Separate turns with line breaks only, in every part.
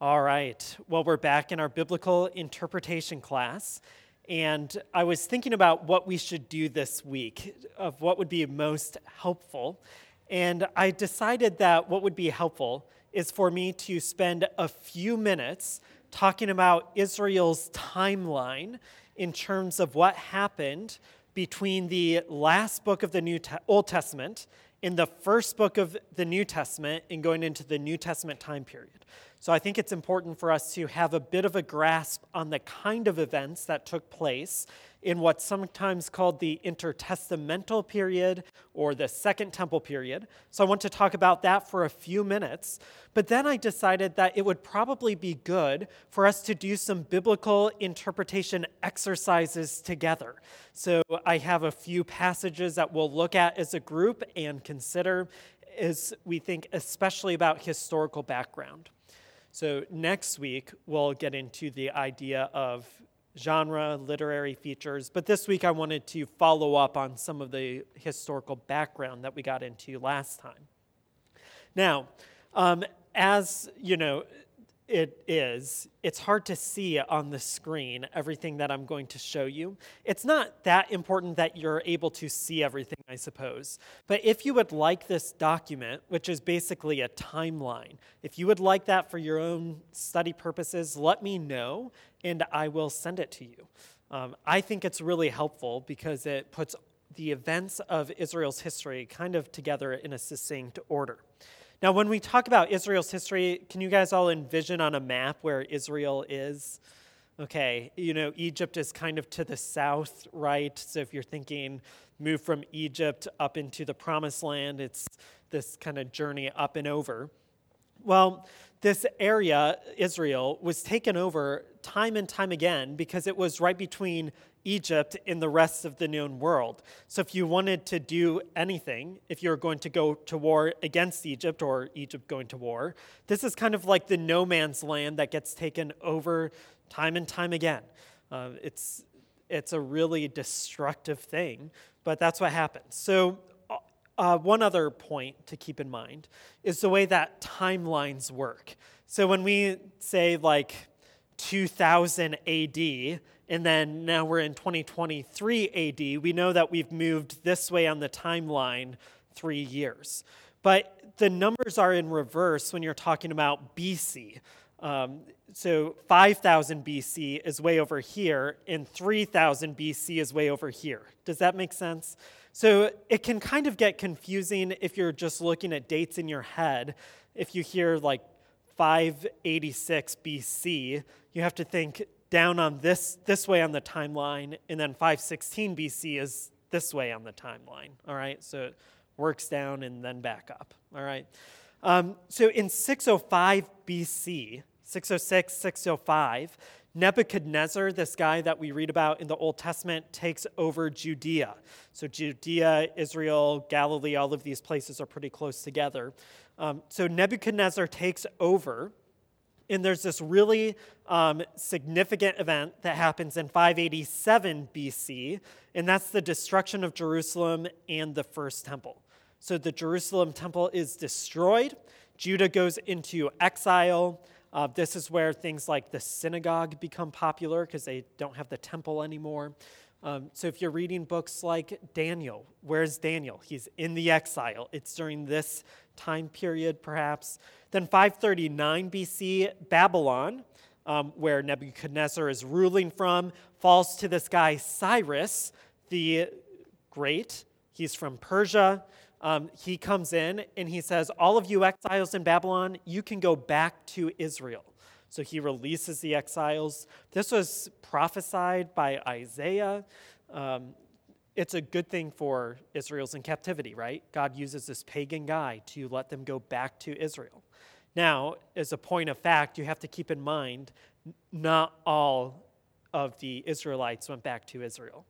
All right. Well, we're back in our biblical interpretation class. And I was thinking about what we should do this week, of what would be most helpful. And I decided that what would be helpful is for me to spend a few minutes talking about Israel's timeline in terms of what happened between the last book of the New Te- Old Testament in the first book of the New Testament and going into the New Testament time period. So I think it's important for us to have a bit of a grasp on the kind of events that took place in what's sometimes called the intertestamental period or the Second Temple period. So I want to talk about that for a few minutes. But then I decided that it would probably be good for us to do some biblical interpretation exercises together. So I have a few passages that we'll look at as a group and consider as we think especially about historical background. So, next week, we'll get into the idea of genre, literary features, but this week I wanted to follow up on some of the historical background that we got into last time. Now, um, as you know, it is, it's hard to see on the screen everything that I'm going to show you. It's not that important that you're able to see everything, I suppose. But if you would like this document, which is basically a timeline, if you would like that for your own study purposes, let me know and I will send it to you. Um, I think it's really helpful because it puts the events of Israel's history kind of together in a succinct order. Now, when we talk about Israel's history, can you guys all envision on a map where Israel is? Okay, you know, Egypt is kind of to the south, right? So if you're thinking move from Egypt up into the promised land, it's this kind of journey up and over. Well, this area, Israel, was taken over time and time again because it was right between Egypt in the rest of the known world. So, if you wanted to do anything, if you're going to go to war against Egypt or Egypt going to war, this is kind of like the no man's land that gets taken over time and time again. Uh, it's, it's a really destructive thing, but that's what happens. So, uh, one other point to keep in mind is the way that timelines work. So, when we say like 2000 AD, and then now we're in 2023 AD, we know that we've moved this way on the timeline three years. But the numbers are in reverse when you're talking about BC. Um, so 5000 BC is way over here, and 3000 BC is way over here. Does that make sense? So it can kind of get confusing if you're just looking at dates in your head. If you hear like 586 BC, you have to think down on this, this way on the timeline, and then 516 BC is this way on the timeline. All right, so it works down and then back up. All right. Um, so in 605 BC, 606, 605, Nebuchadnezzar, this guy that we read about in the Old Testament, takes over Judea. So, Judea, Israel, Galilee, all of these places are pretty close together. Um, so, Nebuchadnezzar takes over and there's this really um, significant event that happens in 587 BC, and that's the destruction of Jerusalem and the first temple. So the Jerusalem temple is destroyed. Judah goes into exile. Uh, this is where things like the synagogue become popular because they don't have the temple anymore. Um, so if you're reading books like Daniel, where's Daniel? He's in the exile. It's during this time period, perhaps. Then 539 BC, Babylon, um, where Nebuchadnezzar is ruling from, falls to this guy Cyrus the Great. He's from Persia. Um, he comes in and he says, All of you exiles in Babylon, you can go back to Israel. So he releases the exiles. This was prophesied by Isaiah. Um, it's a good thing for Israel's in captivity, right? God uses this pagan guy to let them go back to Israel. Now, as a point of fact, you have to keep in mind not all of the Israelites went back to Israel.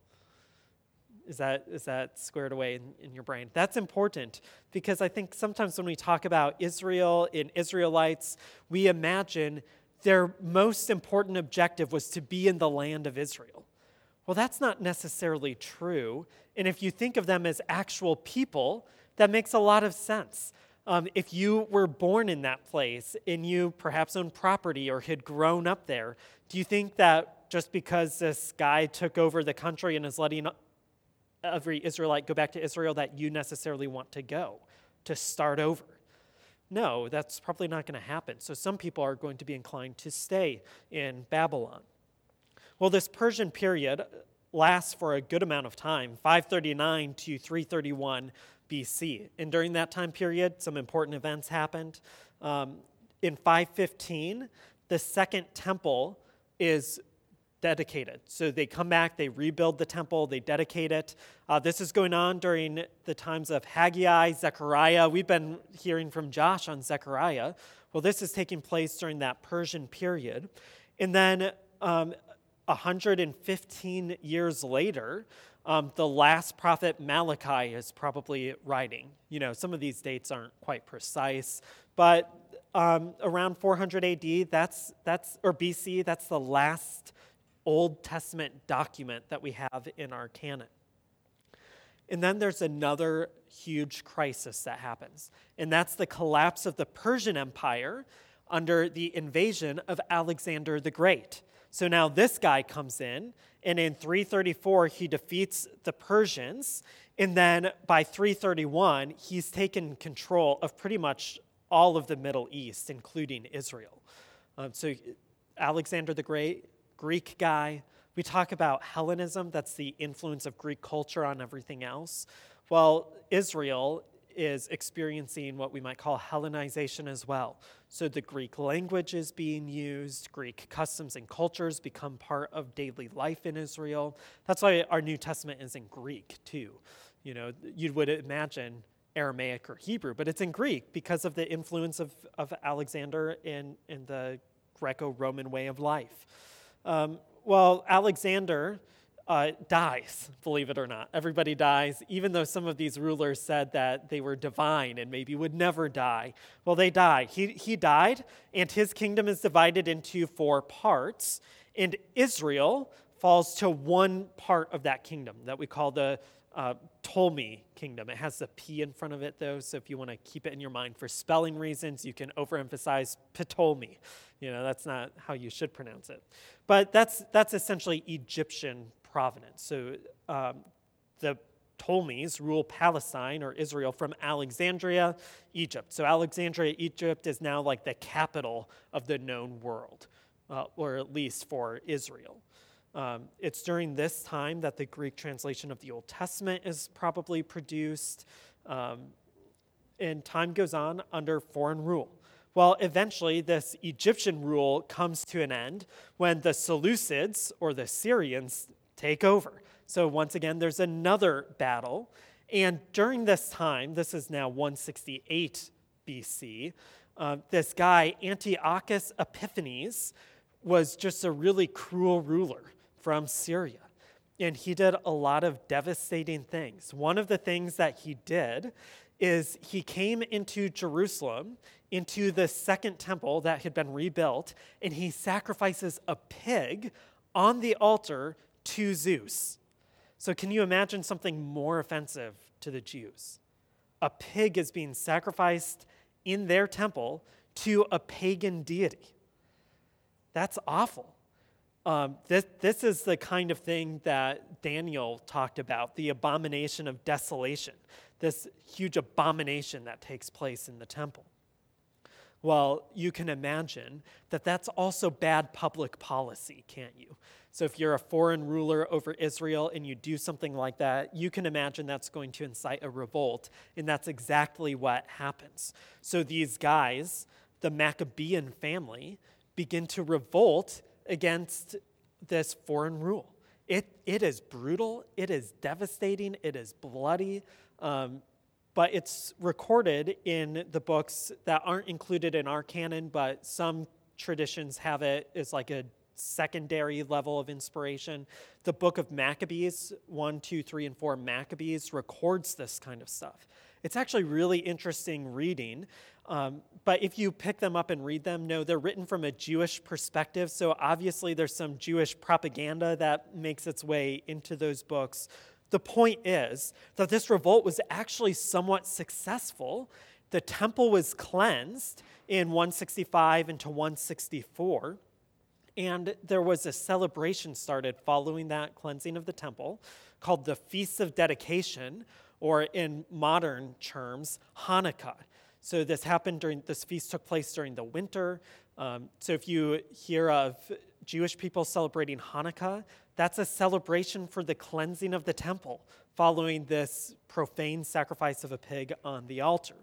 Is that, is that squared away in, in, your brain? That's important because I think sometimes when we talk about Israel and Israelites, we imagine their most important objective was to be in the land of Israel. Well, that's not necessarily true. And if you think of them as actual people, that makes a lot of sense. Um, if you were born in that place and you perhaps owned property or had grown up there, do you think that just because this guy took over the country and is letting every Israelite go back to Israel, that you necessarily want to go to start over? No, that's probably not going to happen. So some people are going to be inclined to stay in Babylon. Well, this Persian period lasts for a good amount of time 539 to 331 BC. And during that time period, some important events happened. Um, in 515, the second temple is dedicated. So they come back, they rebuild the temple, they dedicate it. Uh, this is going on during the times of Haggai, Zechariah. We've been hearing from Josh on Zechariah. Well, this is taking place during that Persian period. And then um, 115 years later, um, the last prophet Malachi is probably writing. You know, some of these dates aren't quite precise, but um, around 400 AD, that's, that's, or BC, that's the last Old Testament document that we have in our canon. And then there's another huge crisis that happens, and that's the collapse of the Persian Empire under the invasion of Alexander the Great. So now this guy comes in, and in 334, he defeats the Persians. And then by 331, he's taken control of pretty much all of the Middle East, including Israel. Um, so Alexander the Great, Greek guy. We talk about Hellenism, that's the influence of Greek culture on everything else. Well, Israel is experiencing what we might call Hellenization as well. So the Greek language is being used, Greek customs and cultures become part of daily life in Israel. That's why our New Testament is in Greek too. You know, you would imagine Aramaic or Hebrew, but it's in Greek because of the influence of, of Alexander in, in the Greco Roman way of life. Um, well, Alexander uh, dies, believe it or not. Everybody dies, even though some of these rulers said that they were divine and maybe would never die. Well, they die. He, he died, and his kingdom is divided into four parts, and Israel falls to one part of that kingdom that we call the uh, Ptolemy kingdom. It has the P in front of it, though, so if you want to keep it in your mind for spelling reasons, you can overemphasize Ptolemy. You know, that's not how you should pronounce it. But that's, that's essentially Egyptian provenance. So um, the Ptolemies rule Palestine or Israel from Alexandria, Egypt. So Alexandria, Egypt is now like the capital of the known world, uh, or at least for Israel. Um, it's during this time that the Greek translation of the Old Testament is probably produced. Um, and time goes on under foreign rule. Well, eventually, this Egyptian rule comes to an end when the Seleucids, or the Syrians, take over. So, once again, there's another battle. And during this time, this is now 168 BC, uh, this guy, Antiochus Epiphanes, was just a really cruel ruler from Syria. And he did a lot of devastating things. One of the things that he did is he came into Jerusalem, into the second temple that had been rebuilt, and he sacrifices a pig on the altar to Zeus. So, can you imagine something more offensive to the Jews? A pig is being sacrificed in their temple to a pagan deity. That's awful. Um, this, this is the kind of thing that Daniel talked about the abomination of desolation, this huge abomination that takes place in the temple. Well, you can imagine that that's also bad public policy, can't you? So, if you're a foreign ruler over Israel and you do something like that, you can imagine that's going to incite a revolt, and that's exactly what happens. So, these guys, the Maccabean family, begin to revolt against this foreign rule. It, it is brutal, it is devastating, it is bloody. Um, but it's recorded in the books that aren't included in our canon, but some traditions have it as like a secondary level of inspiration. The book of Maccabees, 1, 2, 3, and 4 Maccabees, records this kind of stuff. It's actually really interesting reading. Um, but if you pick them up and read them, no, they're written from a Jewish perspective. So obviously, there's some Jewish propaganda that makes its way into those books. The point is that this revolt was actually somewhat successful. the temple was cleansed in 165 into 164. And there was a celebration started following that cleansing of the temple called the Feast of Dedication, or in modern terms, Hanukkah. So this happened during, this feast took place during the winter. Um, so if you hear of Jewish people celebrating Hanukkah, that's a celebration for the cleansing of the temple following this profane sacrifice of a pig on the altar.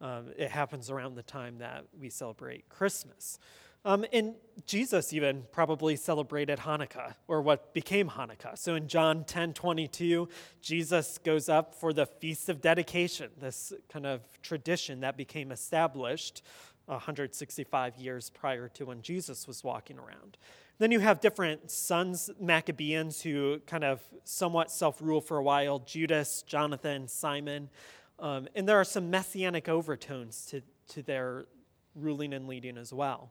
Um, it happens around the time that we celebrate Christmas. Um, and Jesus even probably celebrated Hanukkah, or what became Hanukkah. So in John 10 22, Jesus goes up for the Feast of Dedication, this kind of tradition that became established 165 years prior to when Jesus was walking around. Then you have different sons, Maccabeans, who kind of somewhat self rule for a while Judas, Jonathan, Simon. Um, and there are some messianic overtones to, to their ruling and leading as well.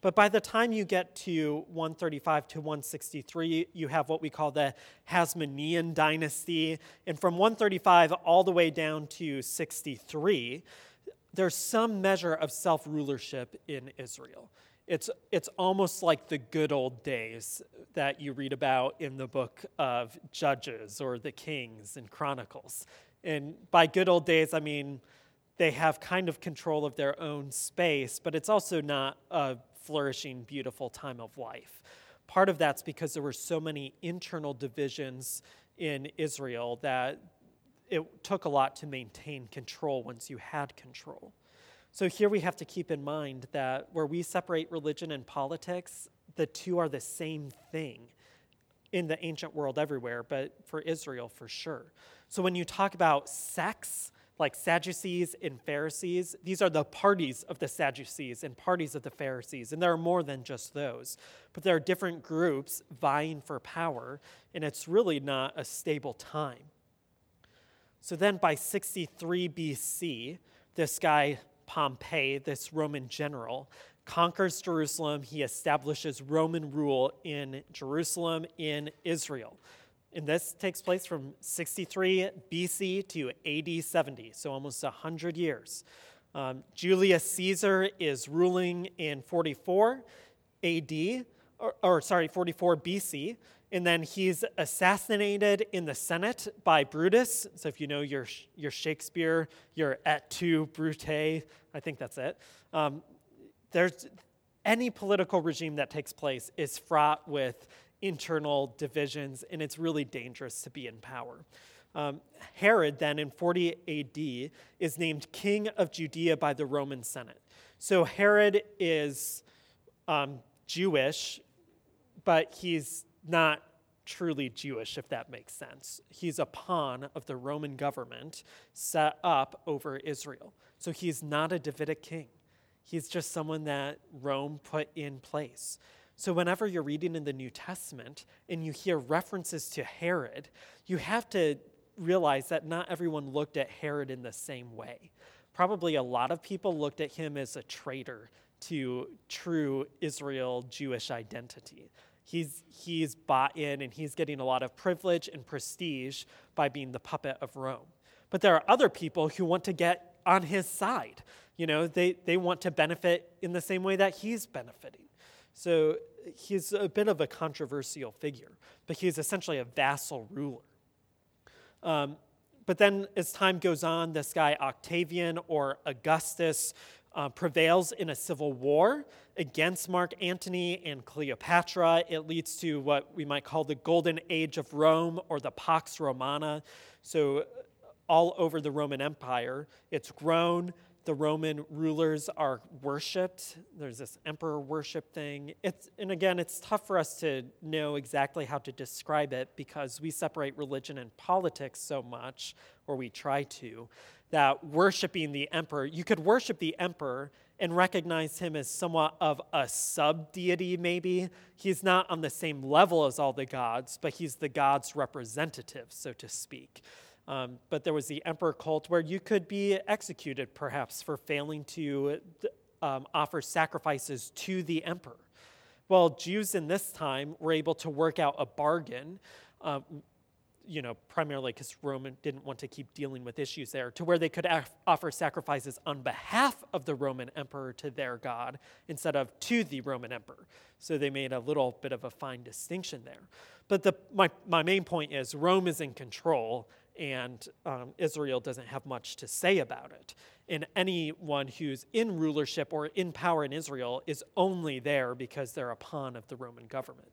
But by the time you get to 135 to 163, you have what we call the Hasmonean dynasty. And from 135 all the way down to 63, there's some measure of self rulership in Israel. It's, it's almost like the good old days that you read about in the book of Judges or the Kings and Chronicles. And by good old days, I mean they have kind of control of their own space, but it's also not a flourishing, beautiful time of life. Part of that's because there were so many internal divisions in Israel that it took a lot to maintain control once you had control. So here we have to keep in mind that where we separate religion and politics, the two are the same thing in the ancient world everywhere, but for Israel for sure. So when you talk about sects, like Sadducees and Pharisees, these are the parties of the Sadducees and parties of the Pharisees, and there are more than just those. But there are different groups vying for power, and it's really not a stable time. So then by 63 BC, this guy, Pompey, this Roman general, conquers Jerusalem. He establishes Roman rule in Jerusalem, in Israel. And this takes place from 63 BC to AD 70, so almost 100 years. Um, Julius Caesar is ruling in 44 AD, or, or, sorry, 44 BC, and then he's assassinated in the Senate by Brutus. So if you know your, your Shakespeare, your et tu, Brute, I think that's it. Um, there's any political regime that takes place is fraught with internal divisions, and it's really dangerous to be in power. Um, Herod, then in 40 AD, is named king of Judea by the Roman Senate. So Herod is um, Jewish, but he's not truly Jewish, if that makes sense. He's a pawn of the Roman government set up over Israel. So he's not a Davidic king. He's just someone that Rome put in place. So, whenever you're reading in the New Testament and you hear references to Herod, you have to realize that not everyone looked at Herod in the same way. Probably a lot of people looked at him as a traitor to true Israel Jewish identity. He's, he's bought in and he's getting a lot of privilege and prestige by being the puppet of Rome. But there are other people who want to get on his side. You know, they, they want to benefit in the same way that he's benefiting. So he's a bit of a controversial figure, but he's essentially a vassal ruler. Um, but then as time goes on, this guy Octavian or Augustus uh, prevails in a civil war against Mark Antony and Cleopatra. It leads to what we might call the Golden Age of Rome or the Pax Romana. So, all over the Roman Empire, it's grown the Roman rulers are worshiped. There's this emperor worship thing. It's, and again, it's tough for us to know exactly how to describe it because we separate religion and politics so much, or we try to, that worshiping the emperor, you could worship the emperor and recognize him as somewhat of a sub deity, maybe. He's not on the same level as all the gods, but he's the god's representative, so to speak. Um, but there was the emperor cult where you could be executed, perhaps, for failing to um, offer sacrifices to the emperor. Well, Jews in this time were able to work out a bargain. Um, you know, primarily because Roman didn't want to keep dealing with issues there, to where they could af- offer sacrifices on behalf of the Roman emperor to their god instead of to the Roman emperor. So they made a little bit of a fine distinction there. But the, my, my main point is Rome is in control, and um, Israel doesn't have much to say about it. And anyone who's in rulership or in power in Israel is only there because they're a pawn of the Roman government.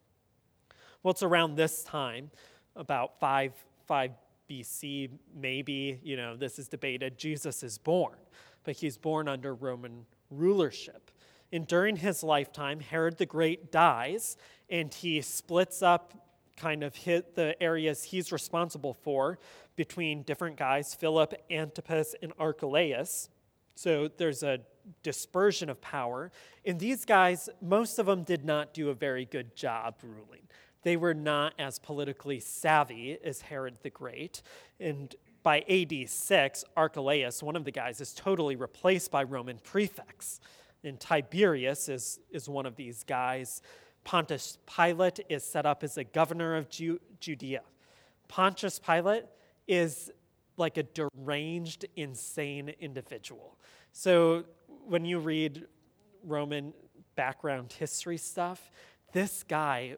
Well, it's around this time about 5, 5 BC, maybe, you know, this is debated, Jesus is born, but he's born under Roman rulership. And during his lifetime, Herod the Great dies, and he splits up kind of hit the areas he's responsible for between different guys, Philip, Antipas, and Archelaus. So there's a dispersion of power. And these guys, most of them did not do a very good job ruling they were not as politically savvy as Herod the Great. And by AD 6, Archelaus, one of the guys, is totally replaced by Roman prefects. And Tiberius is, is one of these guys. Pontius Pilate is set up as a governor of Ju- Judea. Pontius Pilate is like a deranged, insane individual. So when you read Roman background history stuff, this guy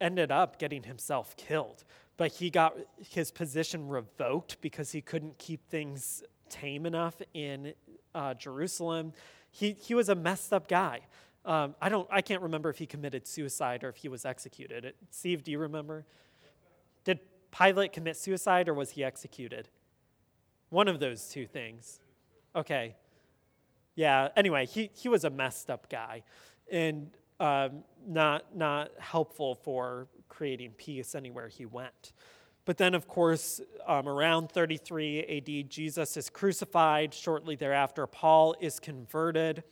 ended up getting himself killed. But he got his position revoked because he couldn't keep things tame enough in uh, Jerusalem. He, he was a messed up guy. Um, I, don't, I can't remember if he committed suicide or if he was executed. Steve, do you remember? Did Pilate commit suicide or was he executed? One of those two things. Okay. Yeah, anyway, he, he was a messed up guy. And um, not, not helpful for creating peace anywhere he went. But then, of course, um, around 33 AD, Jesus is crucified. Shortly thereafter, Paul is converted.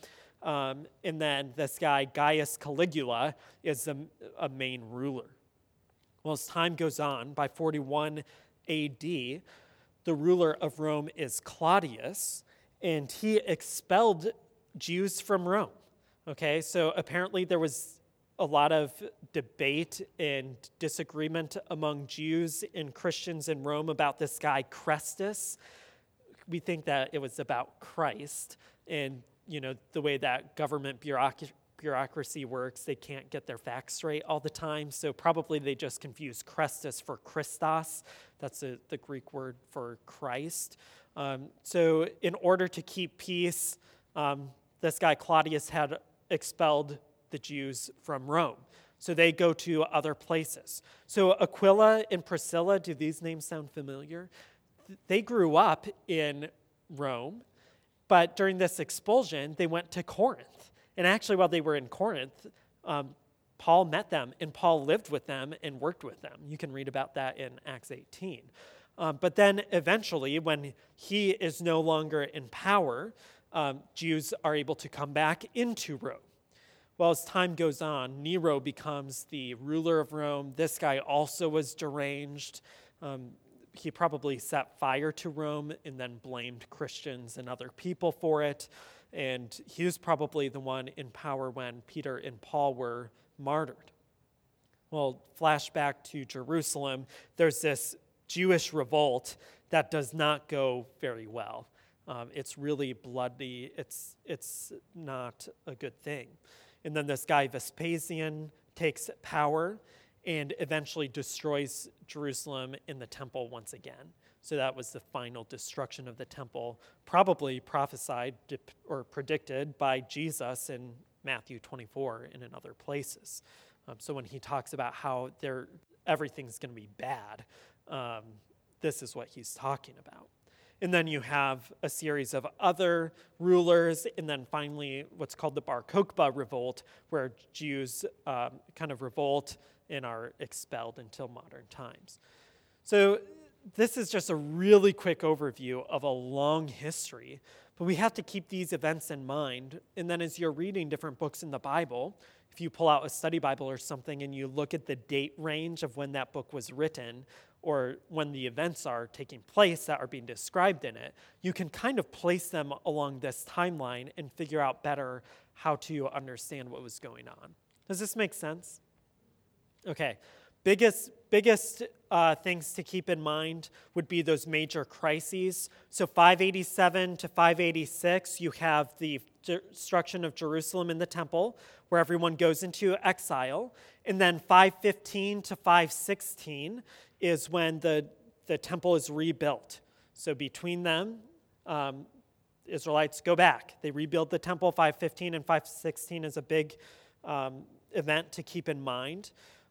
Um, and then this guy, Gaius Caligula, is a, a main ruler. Well, as time goes on, by 41 AD, the ruler of Rome is Claudius, and he expelled Jews from Rome. Okay, so apparently there was a lot of debate and disagreement among Jews and Christians in Rome about this guy Chrestus. We think that it was about Christ and you know the way that government bureaucracy bureaucracy works, they can't get their facts straight all the time. So probably they just confuse Christus for Christos. That's a, the Greek word for Christ. Um, so in order to keep peace, um, this guy Claudius had expelled the Jews from Rome. So they go to other places. So Aquila and Priscilla, do these names sound familiar? They grew up in Rome, but during this expulsion, they went to Corinth. And actually, while they were in Corinth, um, Paul met them and Paul lived with them and worked with them. You can read about that in Acts 18. Um, but then eventually, when he is no longer in power, um, Jews are able to come back into Rome. Well, as time goes on, Nero becomes the ruler of Rome. This guy also was deranged. Um, he probably set fire to Rome and then blamed Christians and other people for it. And he was probably the one in power when Peter and Paul were martyred. Well, flashback to Jerusalem, there's this Jewish revolt that does not go very well. Um, it's really bloody. It's, it's not a good thing. And then this guy Vespasian takes power and eventually destroys Jerusalem in the temple once again. So that was the final destruction of the temple, probably prophesied or predicted by Jesus in Matthew 24 and in other places. Um, so when he talks about how everything's going to be bad, um, this is what he's talking about. And then you have a series of other rulers, and then finally what's called the Bar Kokhba revolt, where Jews um, kind of revolt and are expelled until modern times. So this is just a really quick overview of a long history, but we have to keep these events in mind. And then as you're reading different books in the Bible, if you pull out a study Bible or something and you look at the date range of when that book was written, or when the events are taking place that are being described in it, you can kind of place them along this timeline and figure out better how to understand what was going on. Does this make sense? Okay, Biggest, biggest uh, things to keep in mind would be those major crises. So, 587 to 586, you have the destruction of Jerusalem and the temple, where everyone goes into exile. And then 515 to 516 is when the, the temple is rebuilt. So, between them, um, Israelites go back. They rebuild the temple. 515 and 516 is a big um, event to keep in mind.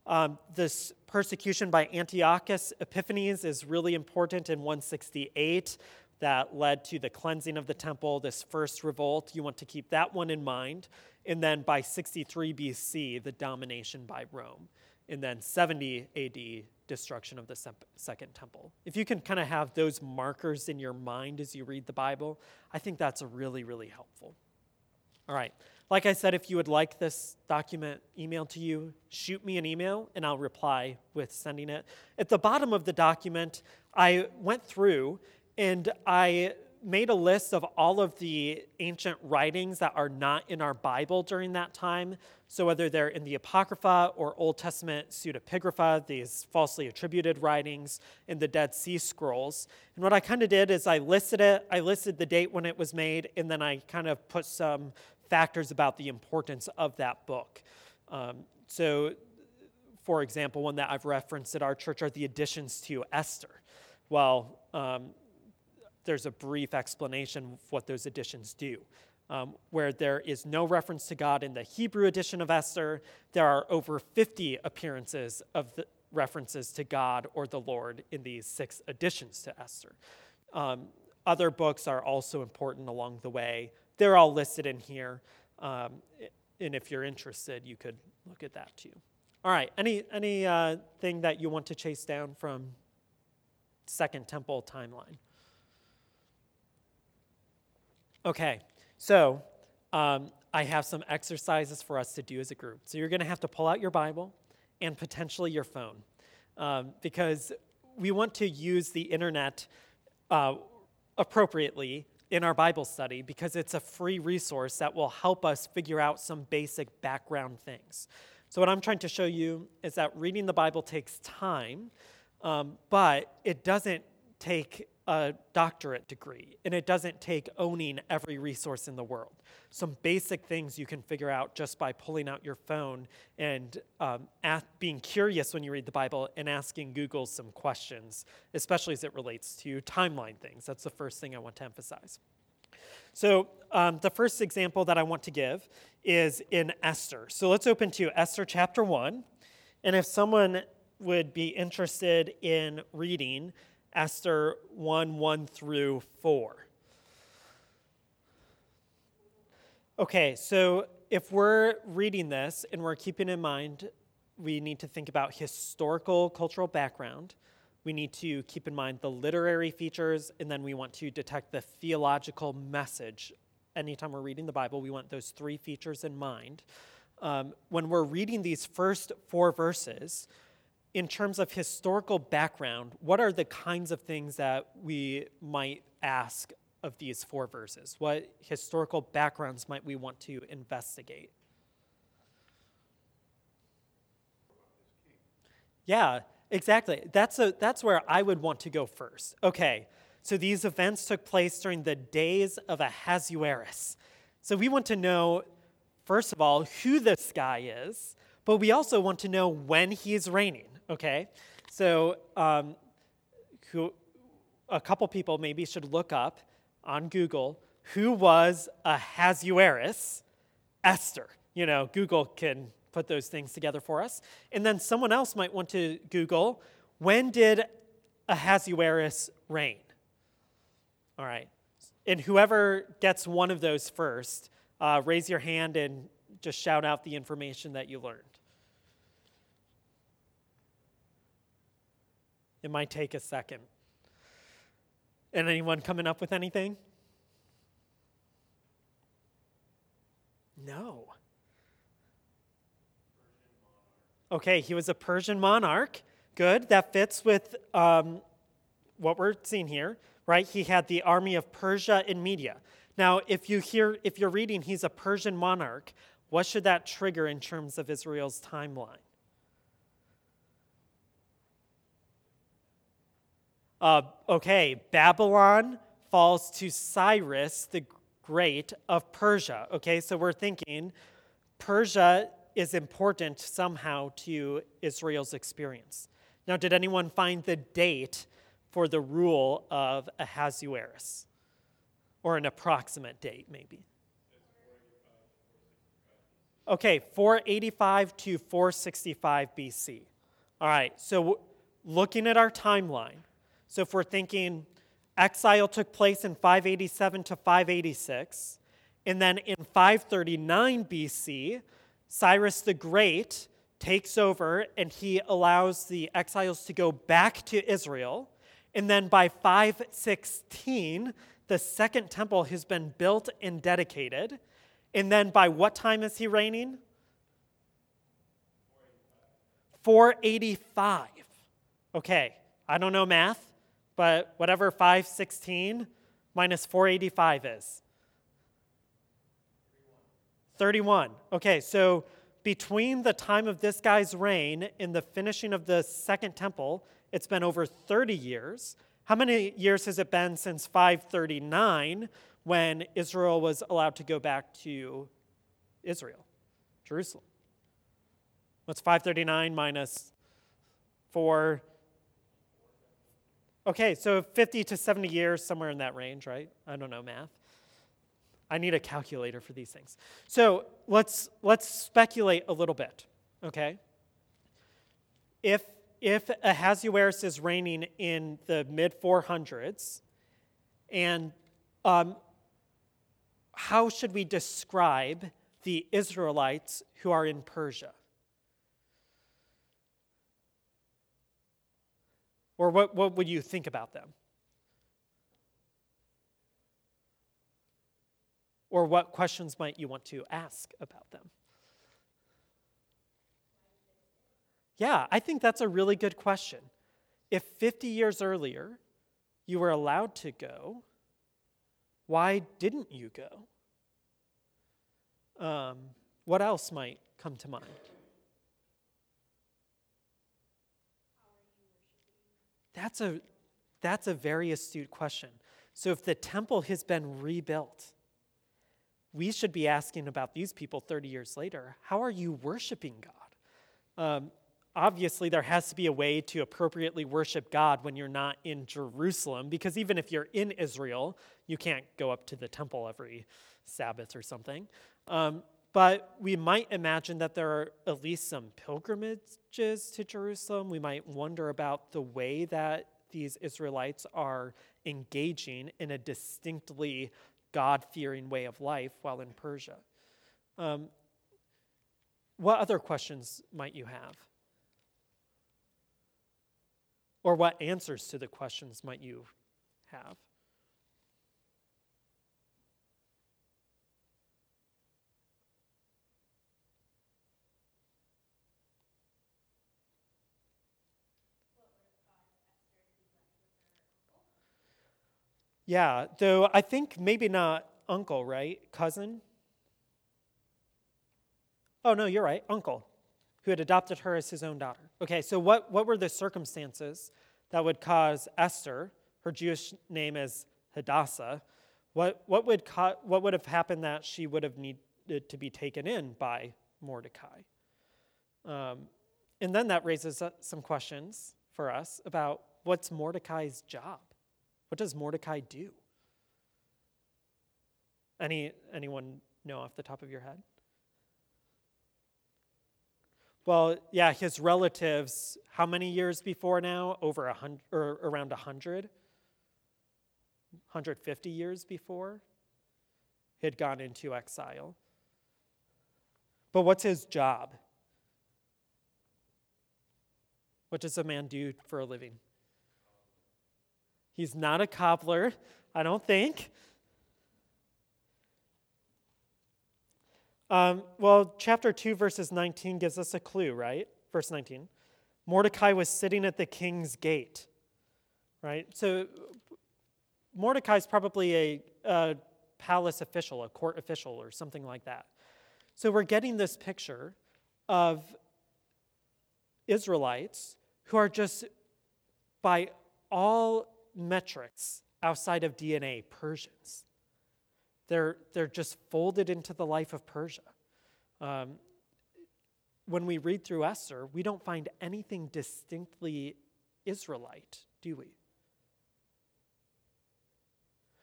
Um, this persecution by Antiochus Epiphanes is really important in 168 that led to the cleansing of the temple, this first revolt. You want to keep that one in mind. And then by 63 BC, the domination by Rome. And then 70 AD, destruction of the second temple. If you can kind of have those markers in your mind as you read the Bible, I think that's really, really helpful. All right. Like I said, if you would like this document emailed to you, shoot me an email and I'll reply with sending it. At the bottom of the document, I went through and I made a list of all of the ancient writings that are not in our Bible during that time. So, whether they're in the Apocrypha or Old Testament pseudepigrapha, these falsely attributed writings in the Dead Sea Scrolls. And what I kind of did is I listed it, I listed the date when it was made, and then I kind of put some factors about the importance of that book. Um, so, for example, one that I've referenced at our church are the additions to Esther. Well, um, there's a brief explanation of what those additions do. Um, where there is no reference to God in the Hebrew edition of Esther, there are over 50 appearances of the references to God or the Lord in these six additions to Esther. Um, other books are also important along the way. They're all listed in here. Um, and if you're interested, you could look at that too. All right, any, any uh, thing that you want to chase down from Second Temple timeline? Okay, so um, I have some exercises for us to do as a group. So you're going to have to pull out your Bible and potentially your phone um, because we want to use the internet uh, appropriately in our Bible study because it's a free resource that will help us figure out some basic background things. So, what I'm trying to show you is that reading the Bible takes time, um, but it doesn't take a doctorate degree, and it doesn't take owning every resource in the world. Some basic things you can figure out just by pulling out your phone and um, being curious when you read the Bible and asking Google some questions, especially as it relates to timeline things. That's the first thing I want to emphasize. So, um, the first example that I want to give is in Esther. So, let's open to Esther chapter 1. And if someone would be interested in reading Esther 1 1 through 4. Okay, so if we're reading this and we're keeping in mind, we need to think about historical cultural background. We need to keep in mind the literary features, and then we want to detect the theological message. Anytime we're reading the Bible, we want those three features in mind. Um, when we're reading these first four verses, in terms of historical background, what are the kinds of things that we might ask of these four verses? What historical backgrounds might we want to investigate? Yeah, exactly. That's, a, that's where I would want to go first. Okay, so these events took place during the days of Ahasuerus. So we want to know, first of all, who this guy is, but we also want to know when he is reigning. Okay, so um, who, a couple people maybe should look up on Google who was Ahasuerus, Esther. You know, Google can put those things together for us. And then someone else might want to Google when did Ahasuerus reign? All right. And whoever gets one of those first, uh, raise your hand and just shout out the information that you learned. It might take a second. And anyone coming up with anything? No. Okay, he was a Persian monarch. Good. That fits with um, what we're seeing here, right? He had the army of Persia and Media. Now, if you hear, if you're reading, he's a Persian monarch. What should that trigger in terms of Israel's timeline? Uh, okay, Babylon falls to Cyrus the Great of Persia. Okay, so we're thinking Persia is important somehow to Israel's experience. Now, did anyone find the date for the rule of Ahasuerus? Or an approximate date, maybe? Okay, 485 to 465 BC. All right, so looking at our timeline, so if we're thinking exile took place in 587 to 586, and then in 539 BC, Cyrus the Great takes over and he allows the exiles to go back to Israel. And then by 516, the second temple has been built and dedicated. And then by what time is he reigning? 485. Okay, I don't know math, but whatever 516 minus 485 is. 31. Okay, so between the time of this guy's reign and the finishing of the second temple, it's been over 30 years. How many years has it been since 539 when Israel was allowed to go back to Israel, Jerusalem? What's 539 minus 4? Okay, so 50 to 70 years, somewhere in that range, right? I don't know math. I need a calculator for these things. So let's, let's speculate a little bit, okay? If, if Ahasuerus is reigning in the mid 400s, and um, how should we describe the Israelites who are in Persia? Or what, what would you think about them? Or what questions might you want to ask about them? Yeah, I think that's a really good question. If 50 years earlier you were allowed to go, why didn't you go? Um, what else might come to mind? That's a, that's a very astute question. So, if the temple has been rebuilt, we should be asking about these people 30 years later how are you worshiping God? Um, obviously, there has to be a way to appropriately worship God when you're not in Jerusalem, because even if you're in Israel, you can't go up to the temple every Sabbath or something. Um, but we might imagine that there are at least some pilgrimages to Jerusalem. We might wonder about the way that these Israelites are engaging in a distinctly God fearing way of life while in Persia. Um, what other questions might you have? Or what answers to the questions might you have? Yeah, though I think maybe not uncle, right? Cousin? Oh, no, you're right, uncle, who had adopted her as his own daughter. Okay, so what, what were the circumstances that would cause Esther, her Jewish name is Hadassah, what, what, would co- what would have happened that she would have needed to be taken in by Mordecai? Um, and then that raises some questions for us about what's Mordecai's job? What does Mordecai do? Any, anyone know off the top of your head? Well, yeah, his relatives, how many years before now? Over a hundred, or around a hundred? 150 years before? Had gone into exile. But what's his job? What does a man do for a living? He's not a cobbler, I don't think. Um, well, chapter 2, verses 19 gives us a clue, right? Verse 19. Mordecai was sitting at the king's gate, right? So Mordecai is probably a, a palace official, a court official, or something like that. So we're getting this picture of Israelites who are just by all metrics outside of DNA Persians. They're, they're just folded into the life of Persia. Um, when we read through Esther, we don't find anything distinctly Israelite, do we?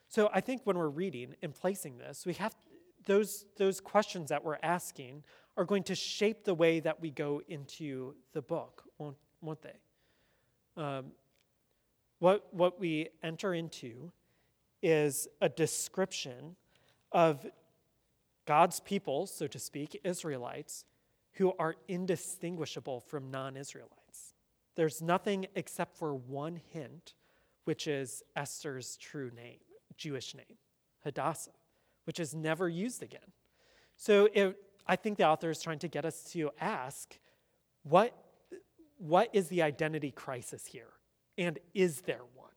So I think when we're reading and placing this, we have those, those questions that we're asking are going to shape the way that we go into the book, won't, won't they? Um, what, what we enter into is a description of God's people, so to speak, Israelites, who are indistinguishable from non Israelites. There's nothing except for one hint, which is Esther's true name, Jewish name, Hadassah, which is never used again. So it, I think the author is trying to get us to ask what, what is the identity crisis here? And is there one?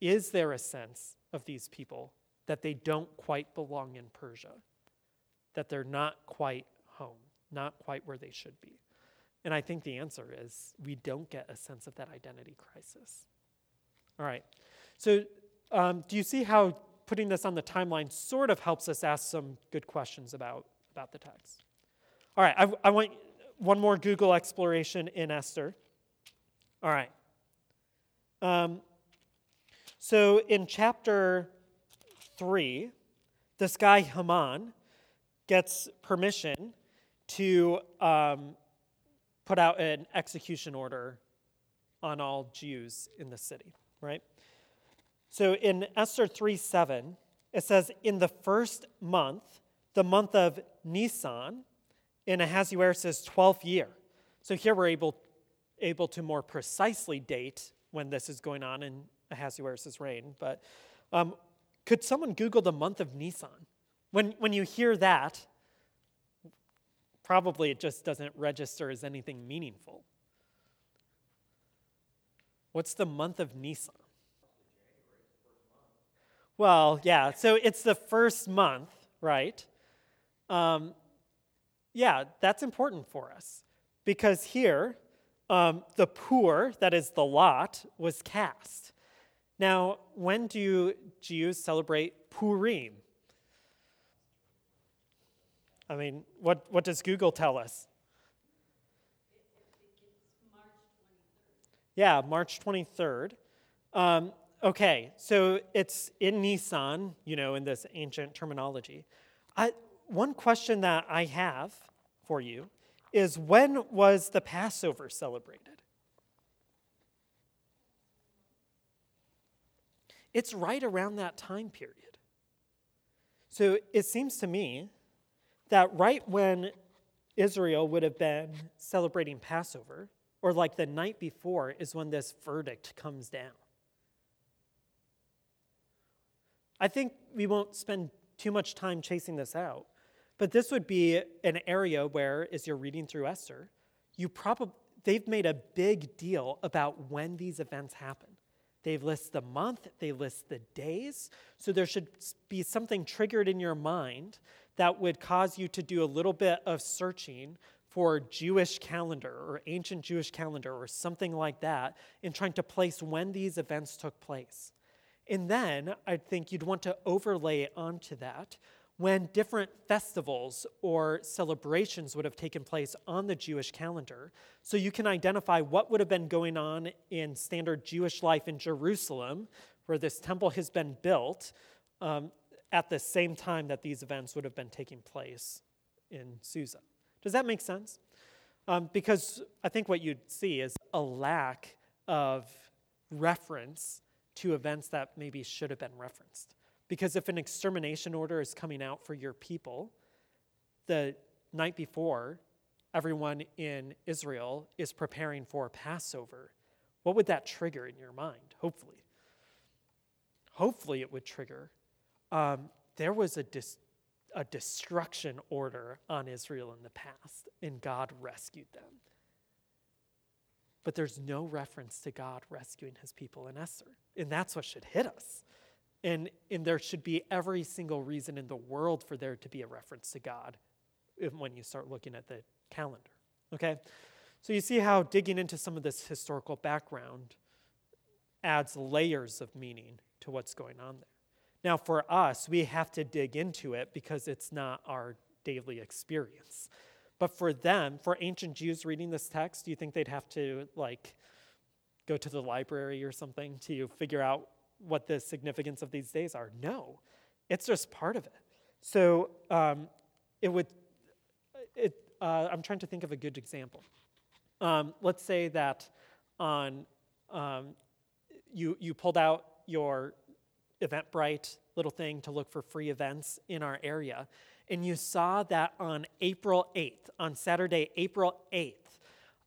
Is there a sense of these people that they don't quite belong in Persia? That they're not quite home, not quite where they should be? And I think the answer is we don't get a sense of that identity crisis. All right. So, um, do you see how putting this on the timeline sort of helps us ask some good questions about, about the text? All right. I, I want one more Google exploration in Esther. All right. Um, so in chapter 3, this guy Haman gets permission to um, put out an execution order on all Jews in the city, right? So in Esther 3 7, it says, In the first month, the month of Nisan, in Ahasuerus' 12th year. So here we're able, able to more precisely date when this is going on in Ahasuerus' reign. But um, could someone Google the month of Nisan? When, when you hear that, probably it just doesn't register as anything meaningful. What's the month of Nisan? Well, yeah, so it's the first month, right? Um, yeah, that's important for us because here um, the Pur, that is the lot, was cast. Now, when do Jews celebrate Purim? I mean, what, what does Google tell us? Yeah, March 23rd. Um, okay, so it's in Nisan, you know, in this ancient terminology. I, one question that I have for you is when was the Passover celebrated? It's right around that time period. So it seems to me that right when Israel would have been celebrating Passover, or like the night before, is when this verdict comes down. I think we won't spend too much time chasing this out, but this would be an area where, as you're reading through Esther, you probably they've made a big deal about when these events happen. They've list the month, they list the days. So there should be something triggered in your mind that would cause you to do a little bit of searching for Jewish calendar or ancient Jewish calendar or something like that in trying to place when these events took place. And then I think you'd want to overlay onto that when different festivals or celebrations would have taken place on the Jewish calendar. So you can identify what would have been going on in standard Jewish life in Jerusalem, where this temple has been built, um, at the same time that these events would have been taking place in Susa. Does that make sense? Um, because I think what you'd see is a lack of reference to events that maybe should have been referenced. Because if an extermination order is coming out for your people, the night before, everyone in Israel is preparing for Passover. What would that trigger in your mind? Hopefully. Hopefully, it would trigger. Um, there was a, dis- a destruction order on Israel in the past, and God rescued them. But there's no reference to God rescuing his people in Esther. And that's what should hit us. And, and there should be every single reason in the world for there to be a reference to God when you start looking at the calendar. Okay? So you see how digging into some of this historical background adds layers of meaning to what's going on there. Now, for us, we have to dig into it because it's not our daily experience. But for them, for ancient Jews reading this text, do you think they'd have to like go to the library or something to figure out what the significance of these days are? No, it's just part of it. So um, it would. It. Uh, I'm trying to think of a good example. Um, let's say that on um, you you pulled out your Eventbrite little thing to look for free events in our area, and you saw that on April 8th, on Saturday, April 8th,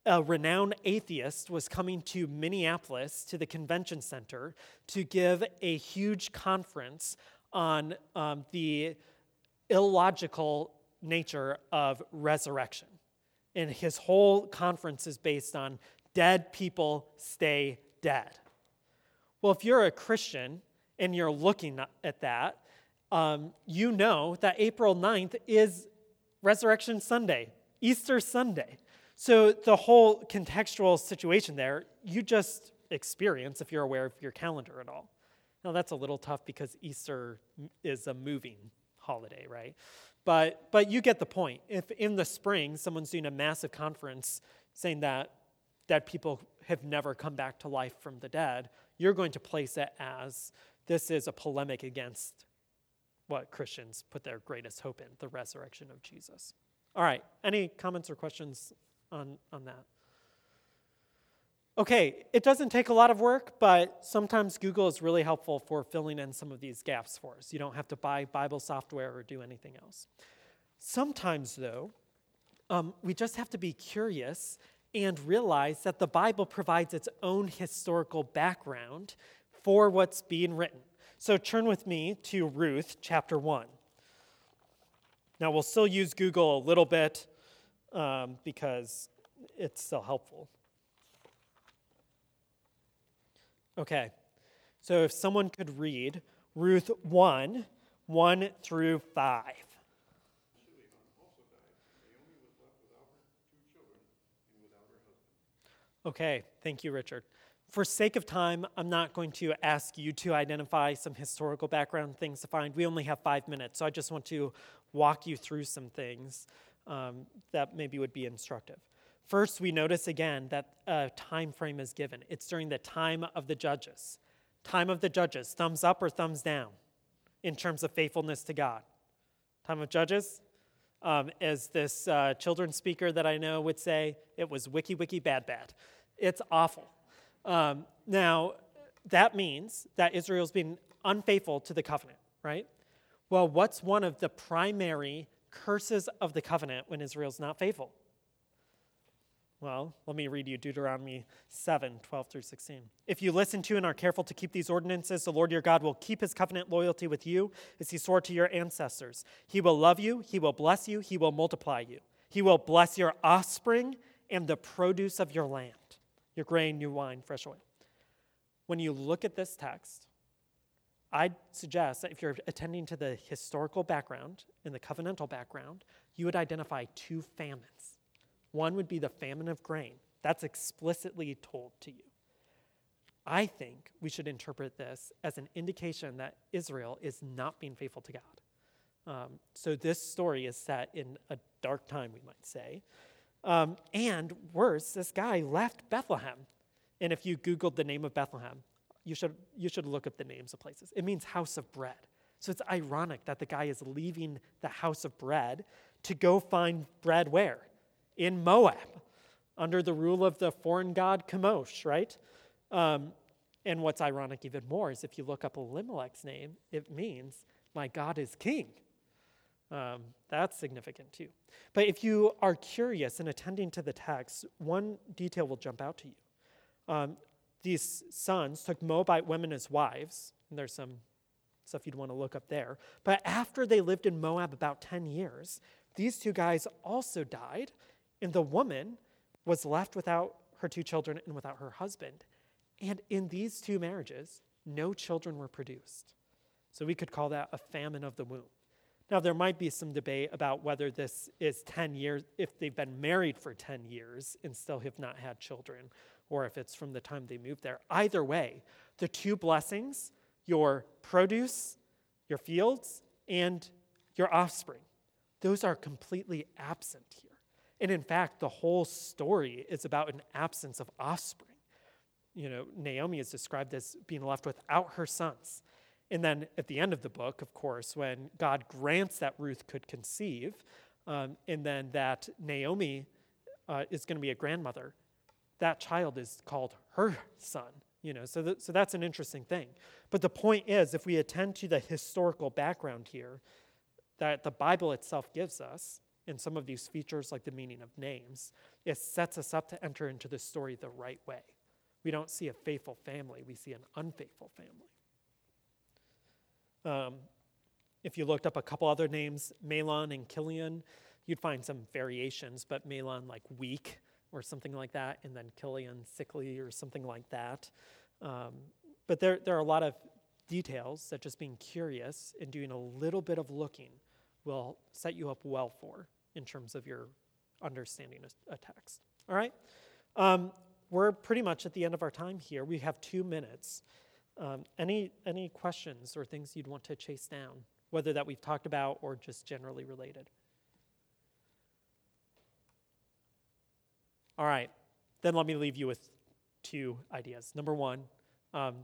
a renowned atheist was coming to Minneapolis to the convention center to give a huge conference on um, the illogical nature of resurrection. And his whole conference is based on dead people stay dead. Well, if you're a Christian and you're looking at that, um, you know that April 9th is Resurrection Sunday, Easter Sunday. So the whole contextual situation there, you just experience if you're aware of your calendar at all. Now that's a little tough because Easter is a moving holiday, right? But but you get the point. If in the spring someone's doing a massive conference saying that dead people have never come back to life from the dead, you're going to place it as this is a polemic against what Christians put their greatest hope in the resurrection of Jesus. All right, any comments or questions on, on that? Okay, it doesn't take a lot of work, but sometimes Google is really helpful for filling in some of these gaps for us. You don't have to buy Bible software or do anything else. Sometimes, though, um, we just have to be curious and realize that the Bible provides its own historical background for what's being written. So turn with me to Ruth chapter 1. Now, we'll still use Google a little bit um, because it's still helpful. Okay, so if someone could read Ruth 1 1 through 5. Okay, thank you, Richard for sake of time, I'm not going to ask you to identify some historical background things to find. We only have five minutes, so I just want to walk you through some things um, that maybe would be instructive. First, we notice again that a time frame is given. It's during the time of the judges. Time of the judges, thumbs up or thumbs down in terms of faithfulness to God. Time of judges, um, as this uh, children's speaker that I know would say, it was wiki wiki bad bad. It's awful. Um, now, that means that Israel's been unfaithful to the covenant, right? Well, what's one of the primary curses of the covenant when Israel's not faithful? Well, let me read you Deuteronomy 7 12 through 16. If you listen to and are careful to keep these ordinances, the Lord your God will keep his covenant loyalty with you as he swore to your ancestors. He will love you, he will bless you, he will multiply you. He will bless your offspring and the produce of your land your grain, new wine, fresh oil. When you look at this text, I'd suggest that if you're attending to the historical background and the covenantal background, you would identify two famines. One would be the famine of grain. That's explicitly told to you. I think we should interpret this as an indication that Israel is not being faithful to God. Um, so this story is set in a dark time, we might say. Um, and worse, this guy left Bethlehem. And if you Googled the name of Bethlehem, you should, you should look up the names of places. It means house of bread. So it's ironic that the guy is leaving the house of bread to go find bread where? In Moab, under the rule of the foreign god Chemosh, right? Um, and what's ironic even more is if you look up Elimelech's name, it means my God is king. Um, that's significant too. But if you are curious in attending to the text, one detail will jump out to you. Um, these sons took Moabite women as wives, and there's some stuff you'd want to look up there. But after they lived in Moab about 10 years, these two guys also died, and the woman was left without her two children and without her husband. And in these two marriages, no children were produced. So we could call that a famine of the womb. Now, there might be some debate about whether this is 10 years, if they've been married for 10 years and still have not had children, or if it's from the time they moved there. Either way, the two blessings, your produce, your fields, and your offspring, those are completely absent here. And in fact, the whole story is about an absence of offspring. You know, Naomi is described as being left without her sons. And then at the end of the book, of course, when God grants that Ruth could conceive, um, and then that Naomi uh, is going to be a grandmother, that child is called her son. You know, so, so that's an interesting thing. But the point is, if we attend to the historical background here that the Bible itself gives us, in some of these features, like the meaning of names, it sets us up to enter into the story the right way. We don't see a faithful family, we see an unfaithful family. Um, if you looked up a couple other names, Mahlon and Chilion, you'd find some variations, but Mahlon like weak or something like that, and then Chilion sickly or something like that. Um, but there, there are a lot of details that just being curious and doing a little bit of looking will set you up well for in terms of your understanding a text. All right? Um, we're pretty much at the end of our time here. We have two minutes. Um, any, any questions or things you'd want to chase down, whether that we've talked about or just generally related? All right, then let me leave you with two ideas. Number one, um,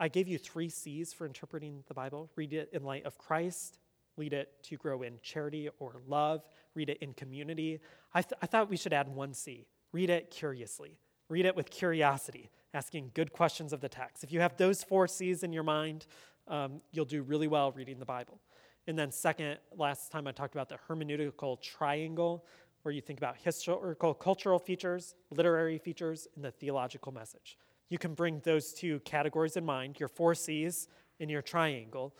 I gave you three C's for interpreting the Bible read it in light of Christ, read it to grow in charity or love, read it in community. I, th- I thought we should add one C read it curiously. Read it with curiosity, asking good questions of the text. If you have those four C's in your mind, um, you'll do really well reading the Bible. And then, second, last time I talked about the hermeneutical triangle, where you think about historical, cultural features, literary features, and the theological message. You can bring those two categories in mind, your four C's and your triangle.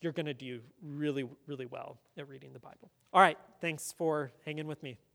You're going to do really, really well at reading the Bible. All right, thanks for hanging with me.